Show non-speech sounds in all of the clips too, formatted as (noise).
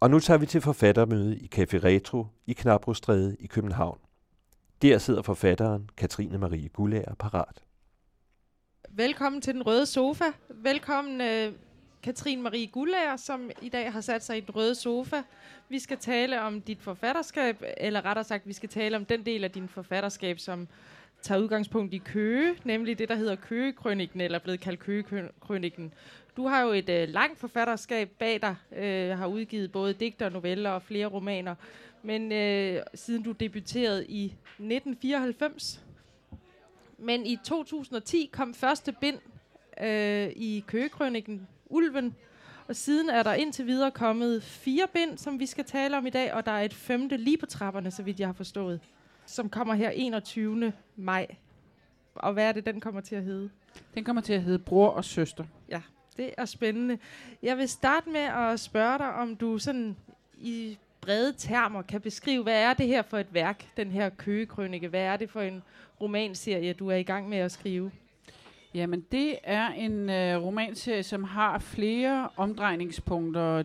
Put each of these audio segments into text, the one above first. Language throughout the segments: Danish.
Og nu tager vi til forfattermøde i Café Retro i Knabrostræde i København. Der sidder forfatteren Katrine Marie Gullager parat. Velkommen til den røde sofa. Velkommen øh, Katrine Marie Gullager, som i dag har sat sig i den røde sofa. Vi skal tale om dit forfatterskab, eller rettere sagt, vi skal tale om den del af din forfatterskab, som tager udgangspunkt i Køge, nemlig det, der hedder Køgekrønikken, eller blevet kaldt Køgekrønikken. Du har jo et øh, langt forfatterskab bag dig, øh, har udgivet både digter, noveller og flere romaner, men øh, siden du debuterede i 1994. Men i 2010 kom første bind øh, i Køgekrøniken, Ulven, og siden er der indtil videre kommet fire bind, som vi skal tale om i dag, og der er et femte lige på trapperne, så vidt jeg har forstået, som kommer her 21. maj. Og hvad er det, den kommer til at hedde? Den kommer til at hedde Bror og Søster. Det er spændende. Jeg vil starte med at spørge dig, om du sådan i brede termer kan beskrive, hvad er det her for et værk, den her køgekrønike? Hvad er det for en romanserie, du er i gang med at skrive? Jamen, det er en øh, romanserie, som har flere omdrejningspunkter.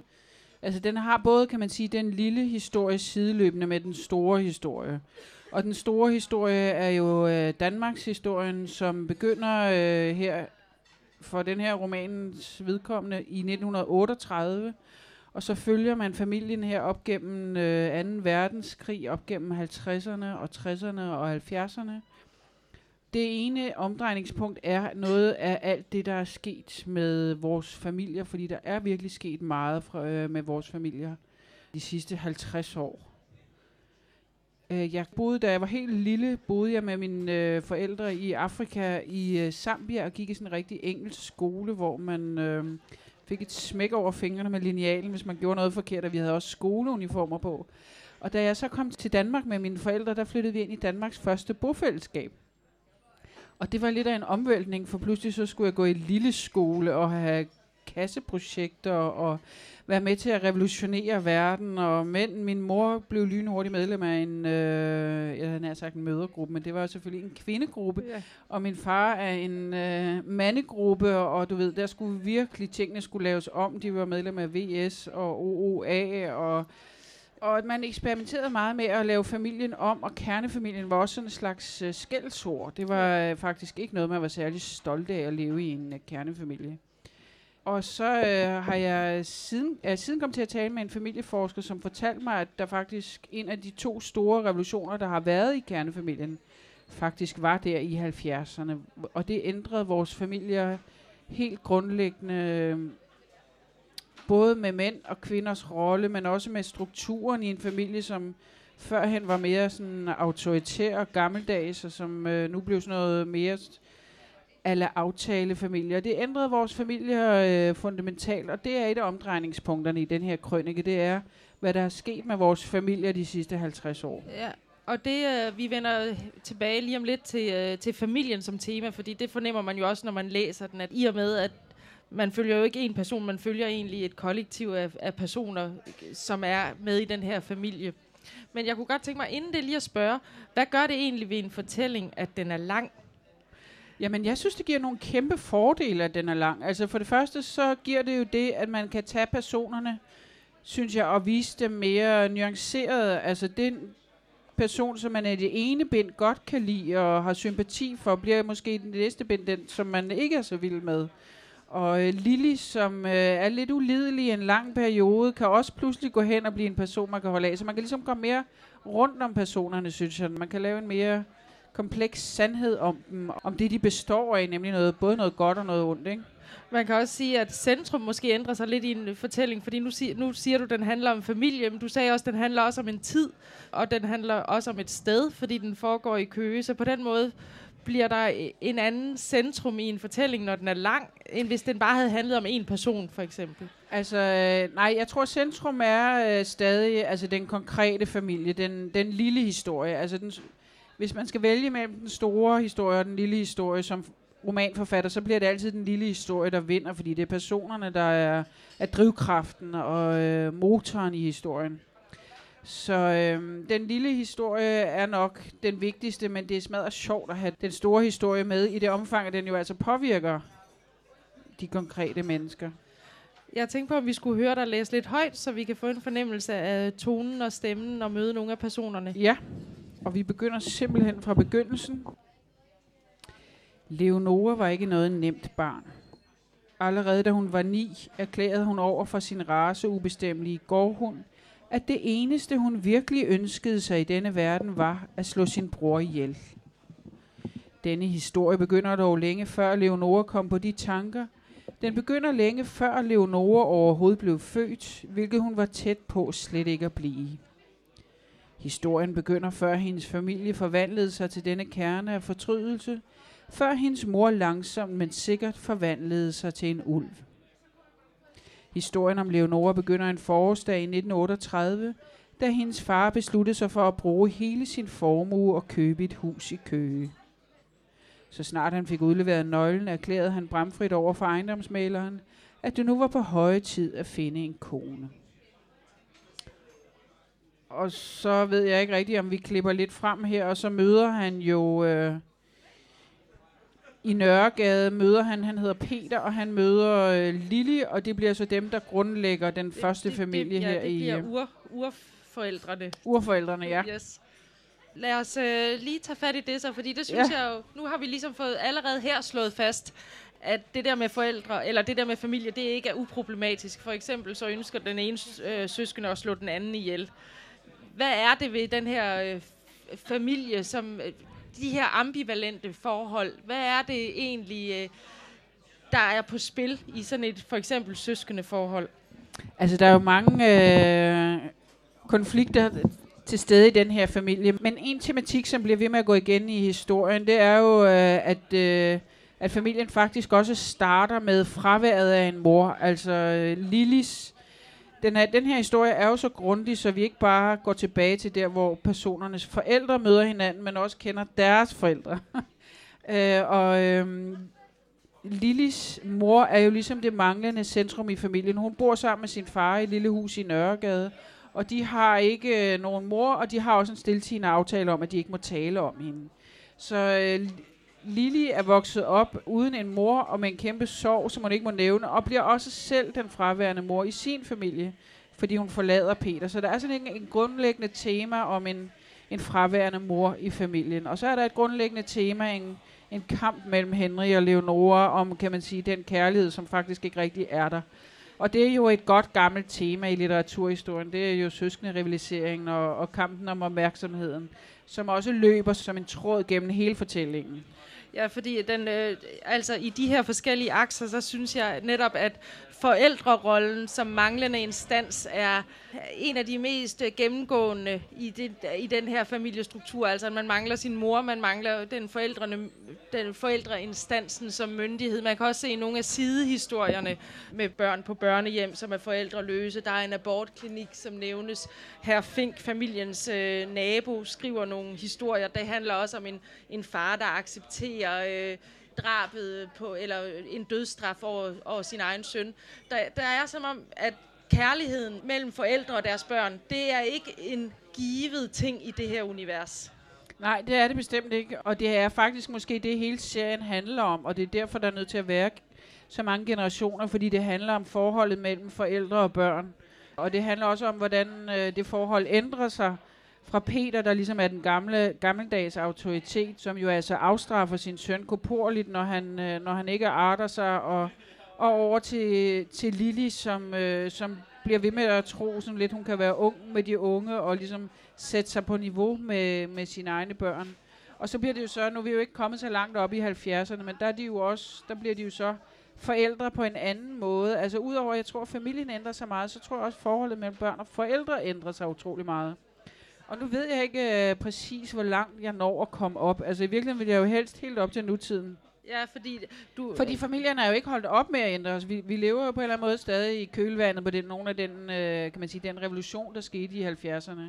Altså, den har både, kan man sige, den lille historie sideløbende med den store historie. Og den store historie er jo øh, Danmarks historien, som begynder øh, her for den her romanens vedkommende i 1938. Og så følger man familien her op gennem øh, 2. verdenskrig, op gennem 50'erne og 60'erne og 70'erne. Det ene omdrejningspunkt er noget af alt det, der er sket med vores familier, fordi der er virkelig sket meget fra, øh, med vores familier de sidste 50 år. Øh, jeg boede, da jeg var helt lille, boede jeg med mine øh, forældre i Afrika, i øh, Zambia, og gik i sådan en rigtig engelsk skole, hvor man øh, fik et smæk over fingrene med linealen, hvis man gjorde noget forkert, og vi havde også skoleuniformer på. Og da jeg så kom til Danmark med mine forældre, der flyttede vi ind i Danmarks første bofællesskab. Og det var lidt af en omvæltning, for pludselig så skulle jeg gå i lille skole og have kasseprojekter og være med til at revolutionere verden. Og men min mor blev lynhurtigt medlem af en, øh, jeg havde sagt en mødergruppe, men det var selvfølgelig en kvindegruppe. Ja. Og min far er en øh, mandegruppe, og du ved, der skulle virkelig tingene skulle laves om. De var medlem af VS og OOA og og at man eksperimenterede meget med at lave familien om, og kernefamilien var også sådan en slags uh, skældsord. Det var uh, faktisk ikke noget, man var særlig stolt af at leve i en uh, kernefamilie. Og så øh, har jeg siden, jeg siden kommet til at tale med en familieforsker, som fortalte mig, at der faktisk en af de to store revolutioner, der har været i kernefamilien, faktisk var der i 70'erne. Og det ændrede vores familier helt grundlæggende øh, både med mænd og kvinders rolle, men også med strukturen i en familie, som førhen var mere sådan autoritær og gammeldags, og som øh, nu blev sådan noget mere alle aftalefamilier. Det ændrede vores familie øh, fundamentalt, og det er et af omdrejningspunkterne i den her krønike, det er, hvad der er sket med vores familier de sidste 50 år. Ja, og det, øh, vi vender tilbage lige om lidt til, øh, til familien som tema, fordi det fornemmer man jo også, når man læser den, at i og med, at man følger jo ikke en person, man følger egentlig et kollektiv af, af personer, som er med i den her familie. Men jeg kunne godt tænke mig, inden det lige at spørge, hvad gør det egentlig ved en fortælling, at den er lang? Jamen, jeg synes, det giver nogle kæmpe fordele, at den er lang. Altså, for det første, så giver det jo det, at man kan tage personerne, synes jeg, og vise dem mere nuanceret. Altså, den person, som man i det ene bind godt kan lide og har sympati for, bliver måske i den næste bind den, som man ikke er så vild med. Og øh, Lili, som øh, er lidt ulidelig i en lang periode, kan også pludselig gå hen og blive en person, man kan holde af. Så man kan ligesom gå mere rundt om personerne, synes jeg. Man kan lave en mere kompleks sandhed om dem, om det, de består af, nemlig noget, både noget godt og noget ondt, ikke? Man kan også sige, at centrum måske ændrer sig lidt i en fortælling, fordi nu, sig, nu siger du, at den handler om familie, men du sagde også, at den handler også om en tid, og den handler også om et sted, fordi den foregår i Køge. Så på den måde bliver der en anden centrum i en fortælling, når den er lang, end hvis den bare havde handlet om en person, for eksempel? Altså, øh, nej, jeg tror, centrum er øh, stadig altså den konkrete familie, den, den lille historie. Altså, den, hvis man skal vælge mellem den store historie og den lille historie som romanforfatter, så bliver det altid den lille historie, der vinder, fordi det er personerne, der er, er drivkraften og øh, motoren i historien. Så øhm, den lille historie er nok den vigtigste, men det er smadret sjovt at have den store historie med i det omfang, at den jo altså påvirker de konkrete mennesker. Jeg tænkte på, om vi skulle høre dig læse lidt højt, så vi kan få en fornemmelse af tonen og stemmen og møde nogle af personerne. Ja, og vi begynder simpelthen fra begyndelsen. Leonora var ikke noget nemt barn. Allerede da hun var ni, erklærede hun over for sin race ubestemmelige gårdhund, at det eneste hun virkelig ønskede sig i denne verden var at slå sin bror ihjel. Denne historie begynder dog længe før Leonora kom på de tanker. Den begynder længe før Leonora overhovedet blev født, hvilket hun var tæt på slet ikke at blive. Historien begynder før hendes familie forvandlede sig til denne kerne af fortrydelse, før hendes mor langsomt men sikkert forvandlede sig til en ulv. Historien om Leonora begynder en forårsdag i 1938, da hendes far besluttede sig for at bruge hele sin formue og købe et hus i Køge. Så snart han fik udleveret nøglen, erklærede han bramfrit over for ejendomsmaleren, at det nu var på høje tid at finde en kone. Og så ved jeg ikke rigtigt, om vi klipper lidt frem her, og så møder han jo øh, i Nørregade, møder han, han hedder Peter, og han møder øh, Lili, og det bliver så dem, der grundlægger den det, første det, familie det, ja, her det i bliver øh, ur, urforældrene. urforældrene, ja. Yes. Lad os øh, lige tage fat i det så, fordi det synes ja. jeg jo, nu har vi ligesom fået allerede her slået fast, at det der med forældre, eller det der med familie, det ikke er uproblematisk. For eksempel så ønsker den ene øh, søskende at slå den anden ihjel. Hvad er det ved den her øh, familie, som øh, de her ambivalente forhold, hvad er det egentlig, øh, der er på spil i sådan et for eksempel søskende forhold? Altså, der er jo mange øh, konflikter til stede i den her familie. Men en tematik, som bliver ved med at gå igen i historien, det er jo, øh, at, øh, at familien faktisk også starter med fraværet af en mor. Altså, øh, Lillis den her, den her historie er jo så grundig, så vi ikke bare går tilbage til der, hvor personernes forældre møder hinanden, men også kender deres forældre. (laughs) øh, og øh, Lillis mor er jo ligesom det manglende centrum i familien. Hun bor sammen med sin far i et lille hus i Nørregade, og de har ikke øh, nogen mor, og de har også en stiltigende aftale om, at de ikke må tale om hende. Så øh, Lili er vokset op uden en mor og med en kæmpe sorg, som hun ikke må nævne, og bliver også selv den fraværende mor i sin familie, fordi hun forlader Peter. Så der er sådan en, en grundlæggende tema om en, en fraværende mor i familien. Og så er der et grundlæggende tema, en, en kamp mellem Henry og Leonora om, kan man sige, den kærlighed, som faktisk ikke rigtig er der. Og det er jo et godt gammelt tema i litteraturhistorien. Det er jo søskende rivaliseringen og, og kampen om opmærksomheden, som også løber som en tråd gennem hele fortællingen. Ja, fordi den, øh, altså i de her forskellige akser, så synes jeg netop, at forældrerollen som manglende instans er en af de mest gennemgående i, det, i den her familiestruktur. Altså, at man mangler sin mor, man mangler den, forældrene, den forældreinstansen som myndighed. Man kan også se nogle af sidehistorierne med børn på børnehjem, som er forældreløse. Der er en abortklinik, som nævnes. Herr Fink, familiens øh, nabo, skriver nogle historier. Det handler også om en, en far, der accepterer... Øh, drabet på, eller en dødsstraf over, over sin egen søn. Der, der er som om, at kærligheden mellem forældre og deres børn, det er ikke en givet ting i det her univers. Nej, det er det bestemt ikke, og det er faktisk måske det, hele serien handler om, og det er derfor, der er nødt til at være så mange generationer, fordi det handler om forholdet mellem forældre og børn. Og det handler også om, hvordan øh, det forhold ændrer sig fra Peter, der ligesom er den gamle, gammeldags autoritet, som jo altså afstraffer sin søn korporligt, når han, øh, når han ikke arter sig, og, og over til, til Lili, som, øh, som bliver ved med at tro sådan lidt, hun kan være ung med de unge, og ligesom sætte sig på niveau med, med sine egne børn. Og så bliver det jo så, nu er vi jo ikke kommet så langt op i 70'erne, men der, er de jo også, der bliver de jo så forældre på en anden måde. Altså udover, at jeg tror, at familien ændrer sig meget, så tror jeg også, at forholdet mellem børn og forældre ændrer sig utrolig meget. Og nu ved jeg ikke øh, præcis, hvor langt jeg når at komme op. Altså i virkeligheden vil jeg jo helst helt op til nutiden. Ja, fordi du... Fordi familierne er jo ikke holdt op med at ændre os. Vi, vi lever jo på en eller anden måde stadig i kølvandet på den, nogle af den, øh, kan man sige, den revolution, der skete i 70'erne.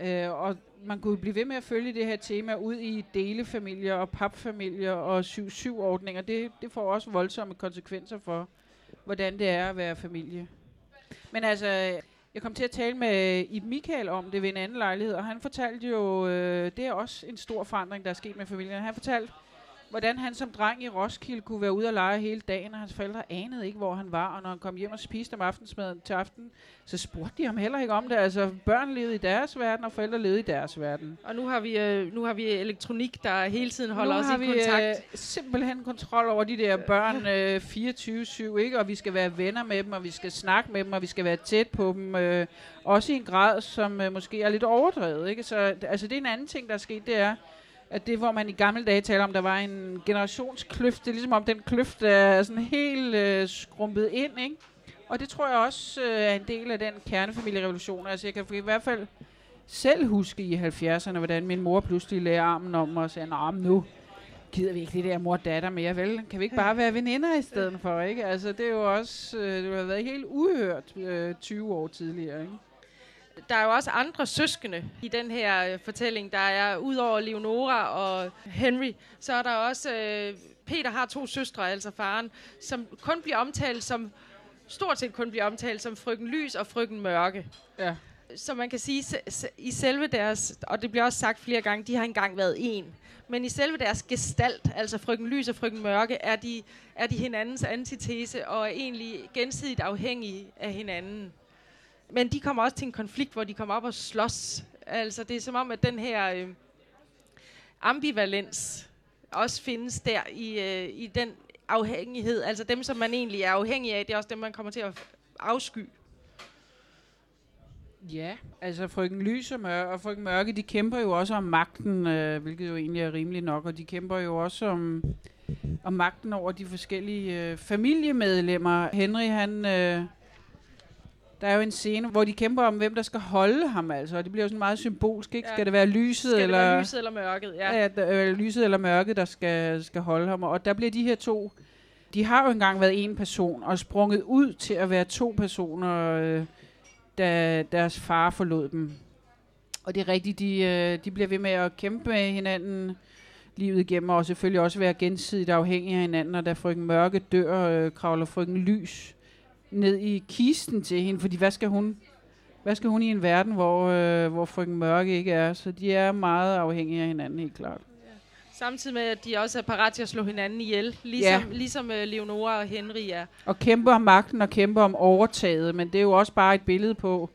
Øh, og man kunne blive ved med at følge det her tema ud i delefamilier og papfamilier og 7-7-ordninger. Det, det får også voldsomme konsekvenser for, hvordan det er at være familie. Men altså, jeg kom til at tale med Ib Michael om det ved en anden lejlighed, og han fortalte jo, øh, det er også en stor forandring, der er sket med familien. Han fortalte, hvordan han som dreng i Roskilde kunne være ude og lege hele dagen, og hans forældre anede ikke, hvor han var. Og når han kom hjem og spiste om aftensmaden til aften, så spurgte de ham heller ikke om det. Altså, børn levede i deres verden, og forældre levede i deres verden. Og nu har vi, øh, nu har vi elektronik, der hele tiden holder nu os har i vi kontakt. Øh, simpelthen kontrol over de der børn øh, 24-7, ikke? Og vi skal være venner med dem, og vi skal snakke med dem, og vi skal være tæt på dem. Øh, også i en grad, som øh, måske er lidt overdrevet, ikke? Så altså, det er en anden ting, der er sket, det er, at det, hvor man i gamle dage taler om, der var en generationskløft, det er ligesom om den kløft er sådan helt øh, skrumpet ind, ikke? Og det tror jeg også øh, er en del af den kernefamilierevolution. Altså jeg kan i hvert fald selv huske i 70'erne, hvordan min mor pludselig lagde armen om og sagde, Nå, nu gider vi ikke det der mor-datter mere, vel? Kan vi ikke bare være veninder i stedet for, ikke? Altså det er jo også, øh, det har været helt uhørt øh, 20 år tidligere, ikke? Der er jo også andre søskende i den her øh, fortælling. Der er, udover Leonora og Henry, så er der også... Øh, Peter har to søstre, altså faren, som kun bliver omtalt som... Stort set kun bliver omtalt som frøken Lys og frøken Mørke. Ja. Så man kan sige, i selve deres, og det bliver også sagt flere gange, de har engang været en. Men i selve deres gestalt, altså frøken Lys og frøken Mørke, er de, er de hinandens antitese og er egentlig gensidigt afhængige af hinanden. Men de kommer også til en konflikt, hvor de kommer op og slås. Altså det er som om, at den her øh, ambivalens også findes der i, øh, i den afhængighed. Altså dem, som man egentlig er afhængig af, det er også dem, man kommer til at afsky. Ja, altså frøken Lys og, Mør- og frøken Mørke, de kæmper jo også om magten, øh, hvilket jo egentlig er rimeligt nok, og de kæmper jo også om, om magten over de forskellige øh, familiemedlemmer. Henry, han... Øh, der er jo en scene, hvor de kæmper om, hvem der skal holde ham, altså, og det bliver jo sådan meget symbolsk, ikke? Ja. Skal det være lyset, Skal eller... være lyset eller mørket? Ja. Ja, ja øh, lyset eller mørket, der skal, skal holde ham. Og der bliver de her to... De har jo engang været en person, og sprunget ud til at være to personer, øh, da deres far forlod dem. Og det er rigtigt, de, øh, de bliver ved med at kæmpe med hinanden livet igennem, og selvfølgelig også være gensidigt afhængige af hinanden. Og da frøken Mørke dør, øh, kravler frøken Lys ned i kisten til hende, fordi hvad skal hun, hvad skal hun i en verden, hvor, øh, hvor frøken Mørke ikke er? Så de er meget afhængige af hinanden, helt klart. Samtidig med, at de også er parat til at slå hinanden ihjel, ligesom, ja. ligesom uh, Leonora og Henry er. Og kæmpe om magten og kæmpe om overtaget, men det er jo også bare et billede på,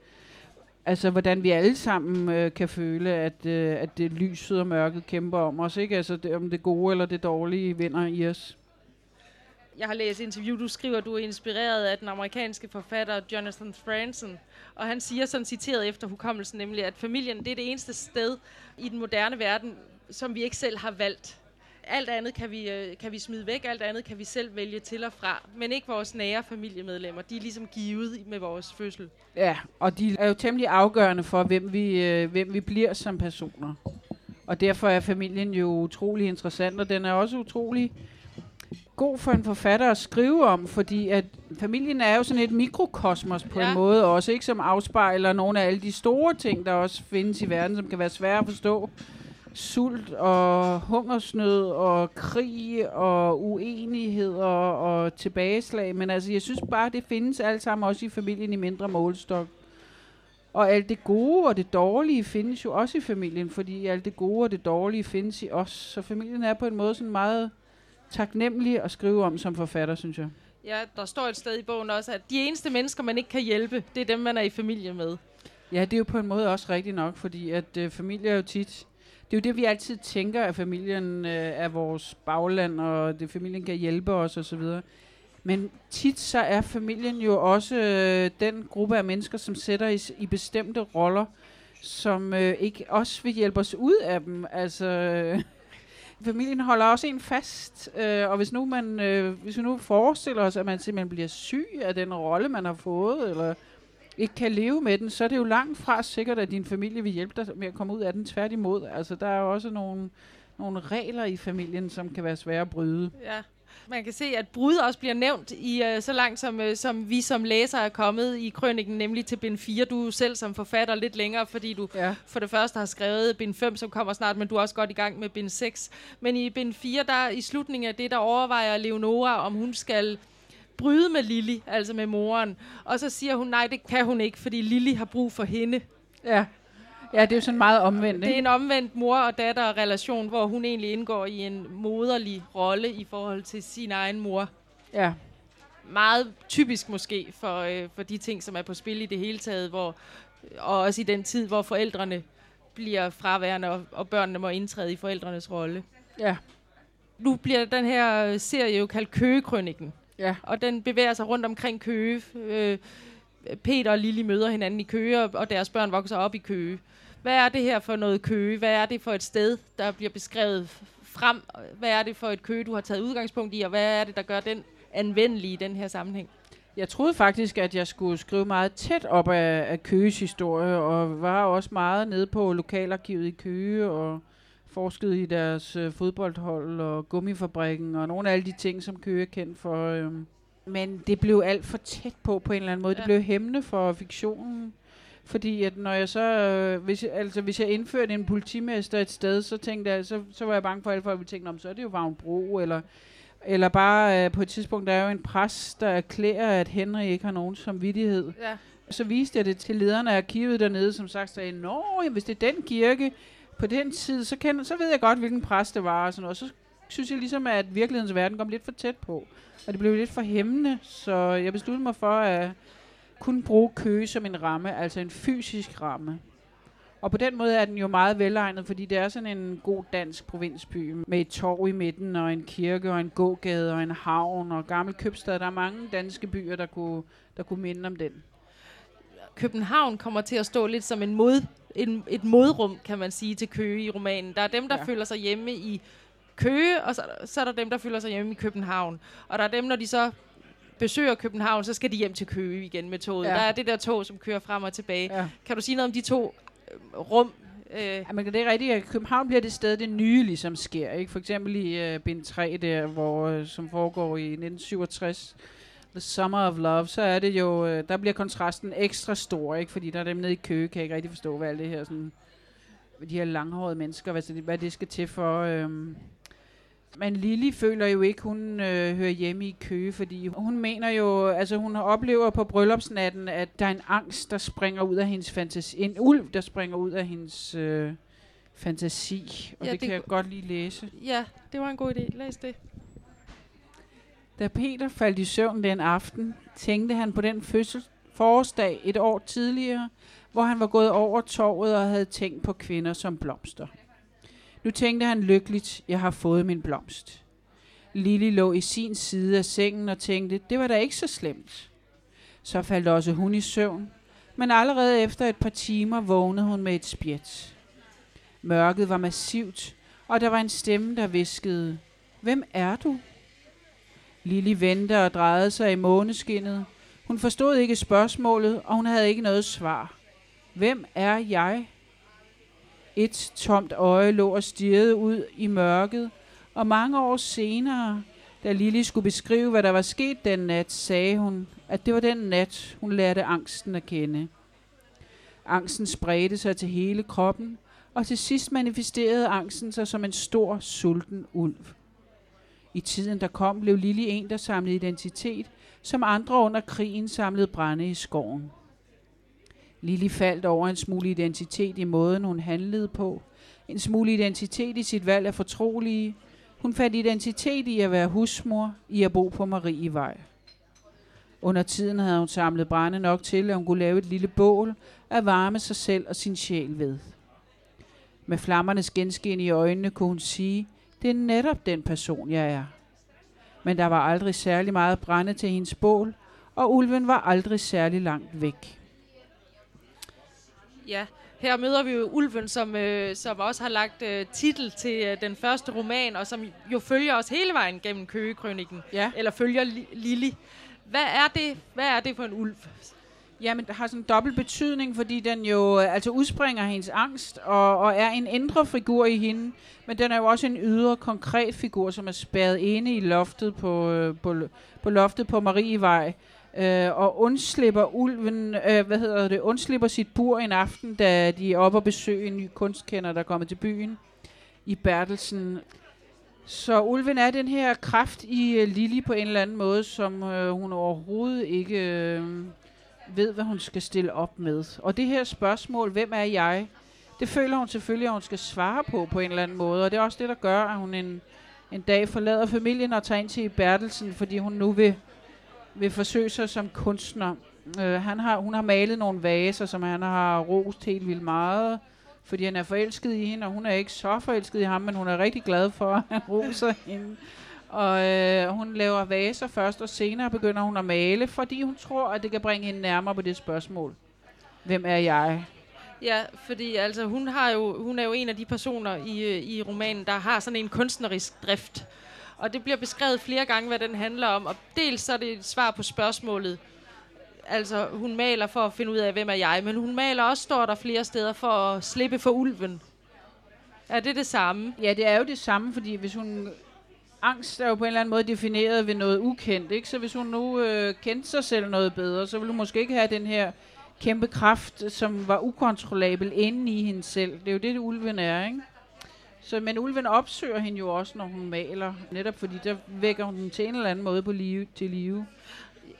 altså hvordan vi alle sammen øh, kan føle, at, øh, at det lyset og mørket kæmper om os, ikke? Altså det, om det gode eller det dårlige vinder i os. Jeg har læst et interview, du skriver, at du er inspireret af den amerikanske forfatter Jonathan Franzen. Og han siger sådan citeret efter hukommelsen, nemlig at familien det er det eneste sted i den moderne verden, som vi ikke selv har valgt. Alt andet kan vi, øh, kan vi smide væk, alt andet kan vi selv vælge til og fra. Men ikke vores nære familiemedlemmer. De er ligesom givet med vores fødsel. Ja, og de er jo temmelig afgørende for, hvem vi, øh, hvem vi bliver som personer. Og derfor er familien jo utrolig interessant, og den er også utrolig god for en forfatter at skrive om, fordi at familien er jo sådan et mikrokosmos på ja. En måde også, ikke som afspejler nogle af alle de store ting, der også findes i verden, som kan være svære at forstå. Sult og hungersnød og krig og uenigheder og tilbageslag. Men altså, jeg synes bare, det findes alt sammen også i familien i mindre målstok. Og alt det gode og det dårlige findes jo også i familien, fordi alt det gode og det dårlige findes i os. Så familien er på en måde sådan meget taknemmelig at skrive om som forfatter, synes jeg. Ja, der står et sted i bogen også, at de eneste mennesker, man ikke kan hjælpe, det er dem, man er i familie med. Ja, det er jo på en måde også rigtigt nok, fordi at øh, familie er jo tit... Det er jo det, vi altid tænker, at familien øh, er vores bagland, og det familien kan hjælpe os osv. Men tit så er familien jo også øh, den gruppe af mennesker, som sætter i, i bestemte roller, som øh, ikke også vil hjælpe os ud af dem. Altså, øh, familien holder også en fast, øh, og hvis nu man, øh, hvis vi nu forestiller os, at man simpelthen bliver syg af den rolle, man har fået, eller ikke kan leve med den, så er det jo langt fra sikkert, at din familie vil hjælpe dig med at komme ud af den tværtimod. Altså, der er jo også nogle, nogle regler i familien, som kan være svære at bryde. Ja. Man kan se, at brud også bliver nævnt i uh, så langt, som, uh, som vi som læser er kommet i krøniken, nemlig til bind 4. Du selv som forfatter lidt længere, fordi du Ja. for det første har skrevet bind 5, som kommer snart, men du er også godt i gang med bind 6. Men i bind 4, der i slutningen af det, der overvejer Leonora, om hun skal bryde med Lili, altså med moren. Og så siger hun, nej, det kan hun ikke, fordi Lili har brug for hende. Ja. Ja, det er jo sådan meget omvendt, Det er ikke? en omvendt mor- og datter-relation, hvor hun egentlig indgår i en moderlig rolle i forhold til sin egen mor. Ja. Meget typisk måske for, øh, for de ting, som er på spil i det hele taget, hvor, og også i den tid, hvor forældrene bliver fraværende, og, og børnene må indtræde i forældrenes rolle. Ja. Nu bliver den her serie jo kaldt Køgekrøniken, Ja. og den bevæger sig rundt omkring Køge. Øh, Peter og Lili møder hinanden i Køge, og- og deres børn vokser op i Køge. Hvad er det her for noget Køge? Hvad er det for et sted, der bliver beskrevet frem? Hvad er det for et Køge, du har taget udgangspunkt i, og hvad er det, der gør den anvendelig i den her sammenhæng? Jeg troede faktisk, at jeg skulle skrive meget tæt op af, af Køges historie, og var også meget nede på lokalarkivet i Køge, og forskede i deres øh, fodboldhold og gummifabrikken, og nogle af alle de ting, som Køge er kendt for. Øh. Men det blev alt for tæt på, på en eller anden måde. Ja. Det blev hæmmende for fiktionen. Fordi at når jeg så, øh, hvis, altså hvis jeg indførte en politimester et sted, så tænkte jeg, så, så var jeg bange for, at alle folk ville tænke, "Nå, men så er det jo Vagn eller eller bare øh, på et tidspunkt, der er jo en pres, der erklærer, at Henry ikke har nogen samvittighed. Ja. Så viste jeg det til lederne af arkivet dernede, som sagt sagde, Nå, jamen, hvis det er den kirke på den tid, så, kender, så ved jeg godt, hvilken præst det var. Og, sådan noget. så synes jeg ligesom, at virkelighedens verden kom lidt for tæt på. Og det blev lidt for hæmmende, så jeg besluttede mig for at kunne bruge Køge som en ramme, altså en fysisk ramme. Og på den måde er den jo meget velegnet, fordi det er sådan en god dansk provinsby med et torv i midten, og en kirke, og en gågade, og en havn, og gammel købstad. Der er mange danske byer, der kunne, der kunne minde om den. København kommer til at stå lidt som en mod, en, et modrum, kan man sige, til Køge i romanen. Der er dem, der ja. føler sig hjemme i Køge, og så, så er der dem, der føler sig hjemme i København. Og der er dem, når de så besøger København, så skal de hjem til Køge igen med toget. Ja. Der er det der tog, som kører frem og tilbage. Ja. Kan du sige noget om de to øh, rum? Øh, Ja, men det er rigtigt, at København bliver det sted, det nye ligesom sker. Ikke? For eksempel i uh, bind 3, der, hvor, uh, som foregår i 1967, The Summer of Love, så er det jo, uh, der bliver kontrasten ekstra stor, ikke? fordi der er dem nede i Køge, kan jeg ikke rigtig forstå, hvad alt det her sådan, de her langhårede mennesker, hvad, det, hvad det skal til for. Øhm. Men Lili føler jo ikke, hun øh, hører hjemme i Køge, fordi hun mener jo, altså hun oplever på bryllupsnatten, at der er en angst, der springer ud af hendes fantasi. En ulv, der springer ud af hendes øh, fantasi. Og Ja, det, det kan jeg godt lige læse. ja, det var en god idé. Læs det. Da Peter faldt i søvn den aften, tænkte han på den fødsel forårsdag et år tidligere, hvor han var gået over torvet og havde tænkt på kvinder som blomster. Nu tænkte han lykkeligt, jeg har fået min blomst. Lili lå i sin side af sengen og tænkte, det var da ikke så slemt. Så faldt også hun i søvn, men allerede efter et par timer vågnede hun med et spjæt. Mørket var massivt, og der var en stemme, der viskede, Hvem er du? Lili vendte og drejede sig i måneskinnet. Hun forstod ikke spørgsmålet, og hun havde ikke noget svar. Hvem er jeg? Et tomt øje lå og stirrede ud i mørket, og mange år senere, da Lili skulle beskrive, hvad der var sket den nat, sagde hun, at det var den nat, hun lærte angsten at kende. Angsten spredte sig til hele kroppen, og til sidst manifesterede angsten sig som en stor, sulten ulv. I tiden, der kom, blev Lili en, der samlede identitet, som andre under krigen samlede brænde i skoven. Lili faldt over en smule identitet i måden, hun handlede på. En smule identitet i sit valg af fortrolige. Hun fandt identitet i at være husmor, i at bo på Marievej. Under tiden havde hun samlet brænde nok til, at hun kunne lave et lille bål at varme sig selv og sin sjæl ved. Med flammernes genskin i øjnene kunne hun sige, det er netop den person, jeg er. Men der var aldrig særlig meget brænde til hendes bål, og ulven var aldrig særlig langt væk. Ja, her møder vi jo Ulven, som, øh, som også har lagt øh, titel til øh, den første roman, og som jo følger os hele vejen gennem Køgekrøniken, Ja. eller følger Li- Lili. Hvad er det, hvad er det for en ulv? Jamen, det har sådan en dobbelt betydning, fordi den jo øh, altså udspringer hendes angst, og, og er en indre figur i hende, men den er jo også en ydre, konkret figur, som er spærret inde i loftet på, øh, på, på loftet på Marievej, øh, og undslipper ulven, øh, hvad hedder det, undslipper sit bur en aften, da de er oppe og besøge en ny kunstkender, der er kommet til byen i Bertelsen. Så ulven er den her kraft i øh, Lili på en eller anden måde, som øh, hun overhovedet ikke øh, ved, hvad hun skal stille op med. Og det her spørgsmål, hvem er jeg, det føler hun selvfølgelig, at hun skal svare på på en eller anden måde. Og det er også det, der gør, at hun en, en dag forlader familien og tager ind til Bertelsen, fordi hun nu vil, vil forsøge sig som kunstner. Øh, han har, hun har malet nogle vaser, som han har rost helt vildt meget, fordi han er forelsket i hende, og hun er ikke så forelsket i ham, men hun er rigtig glad for, at han roser hende. Og øh, hun laver vaser først, og senere begynder hun at male, fordi hun tror, at det kan bringe hende nærmere på det spørgsmål. Hvem er jeg? Ja, fordi altså, hun, har jo, hun er jo en af de personer i, øh, i romanen, der har sådan en kunstnerisk drift. Og det bliver beskrevet flere gange, hvad den handler om. Og dels så er det et svar på spørgsmålet. Altså, hun maler for at finde ud af, hvem er jeg. Men hun maler også, står der flere steder, for at slippe for ulven. Er det det samme? Ja, det er jo det samme, fordi hvis hun... Angst er jo på en eller anden måde defineret ved noget ukendt, ikke? Så hvis hun nu øh, kendte sig selv noget bedre, så ville hun måske ikke have den her kæmpe kraft, som var ukontrollabel inde i hende selv. Det er jo det, det ulven er, ikke? Så, men ulven opsøger hende jo også, når hun maler, netop fordi der vækker hun den til en eller anden måde på live, til live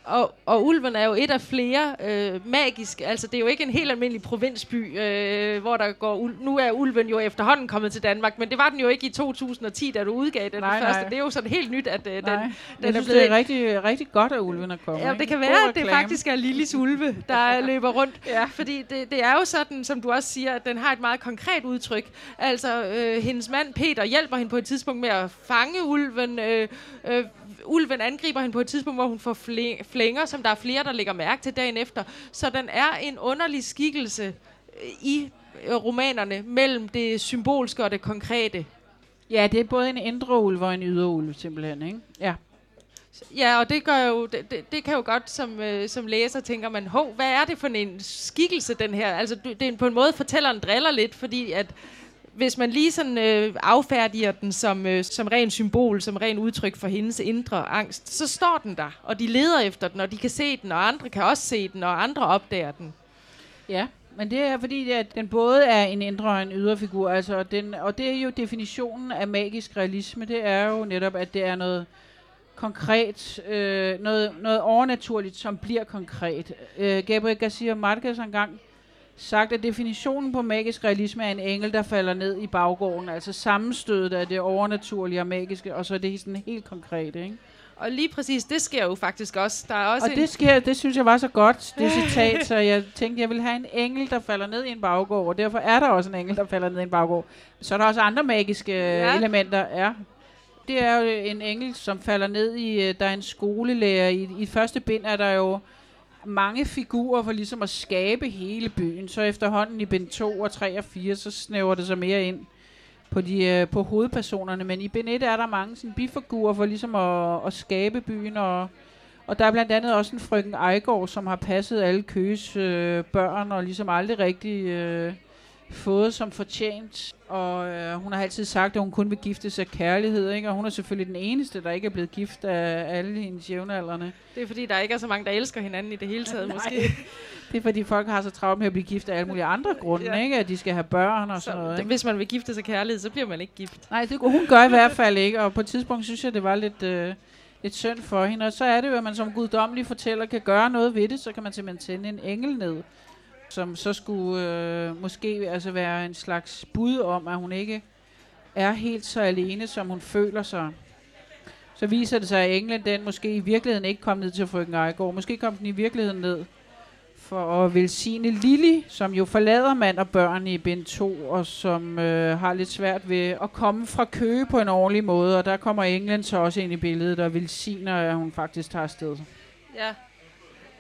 og, og Ulven er jo et af flere øh, magiske, altså det er jo ikke en helt almindelig provinsby, øh, hvor der går, nu er Ulven jo efterhånden kommet til Danmark, men det var den jo ikke i 2010, da du udgav den nej, første. Nej. Det er jo sådan helt nyt, at øh, den, den Jeg synes, det er rigtig, rigtig godt, at Ulven er kommet. Ja, det kan være, at det faktisk er Lillis ulve, der (laughs) løber rundt. ja. Fordi det, det er jo sådan, som du også siger, at den har et meget konkret udtryk. Altså, øh, hendes mand Peter hjælper hende på et tidspunkt med at fange ulven, øh, øh, ulven angriber hende på et tidspunkt, hvor hun får flænger, som der er flere, der lægger mærke til dagen efter. Så den er en underlig skikkelse øh, i øh, romanerne mellem det symbolske og det konkrete. Ja, det er både en indre ulv og en ydre ulv, simpelthen, ikke? Ja. Ja, og det gør jo det, det, det kan jo godt som øh, som læser tænker man, hov, hvad er det for en skikkelse den her? Altså det er på en måde fortælleren driller lidt, fordi at hvis man lige sådan øh, affærdiger den som, øh, som ren symbol, som ren udtryk for hendes indre angst, så står den der, og de leder efter den, og de kan se den, og andre kan også se den, og andre opdager den. Ja, men det er fordi, at den både er en indre og en ydre figur, altså den, og det er jo definitionen af magisk realisme, det er jo netop, at det er noget konkret, øh, noget, noget overnaturligt, som bliver konkret. Øh, Gabriel Garcia Marquez engang sagt, at definitionen på magisk realisme er en engel, der falder ned i baggården. Altså sammenstødet af det overnaturlige og magiske, og så er det sådan helt konkret, ikke? Og lige præcis, det sker jo faktisk også. Der er også og en det sker, det synes jeg var så godt, det (laughs) citat, så jeg tænkte, jeg vil have en engel, der falder ned i en baggård, og derfor er der også en engel, der falder ned i en baggård. Så er der også andre magiske ja. elementer, ja. Det er jo en engel, som falder ned i, øh, der er en skolelærer. I, i første bind er der jo mange figurer for ligesom at skabe hele byen. Så efterhånden i bind 2 og 3 og 4, så snæver det sig mere ind på, de, øh, på hovedpersonerne. Men i bind 1 er der mange sådan, bifigurer for ligesom at, at skabe byen. Og, og der er blandt andet også en frøken Ejgaard, som har passet alle Køges øh, børn og ligesom aldrig rigtig... Øh, fået som fortjent, og øh, hun har altid sagt, at hun kun vil gifte sig af kærlighed, ikke? og hun er selvfølgelig den eneste, der ikke er blevet gift af alle hendes jævnaldrende. Det er fordi, der ikke er så mange, der elsker hinanden i det hele taget, (laughs) måske. Det er fordi, folk har så travlt med at blive gift af alle mulige andre grunde, ja. ikke? at de skal have børn og så, sådan noget. Ikke? Hvis man vil gifte sig kærlighed, så bliver man ikke gift. Nej, det hun gør i hvert fald ikke, og på et tidspunkt synes jeg, det var lidt... Øh, lidt synd for hende, og så er det jo, at man som guddommelig fortæller kan gøre noget ved det, så kan man simpelthen sende en engel ned som så skulle øh, måske altså være en slags bud om, at hun ikke er helt så alene, som hun føler sig. Så viser det sig, at England den måske i virkeligheden ikke kom ned til frøken Ejgaard. Måske kom den i virkeligheden ned for at velsigne Lili, som jo forlader mand og børn i bind 2, og som øh, har lidt svært ved at komme fra Køge på en ordentlig måde. Og der kommer England så også ind i billedet og velsigner, at hun faktisk tager afsted. Ja,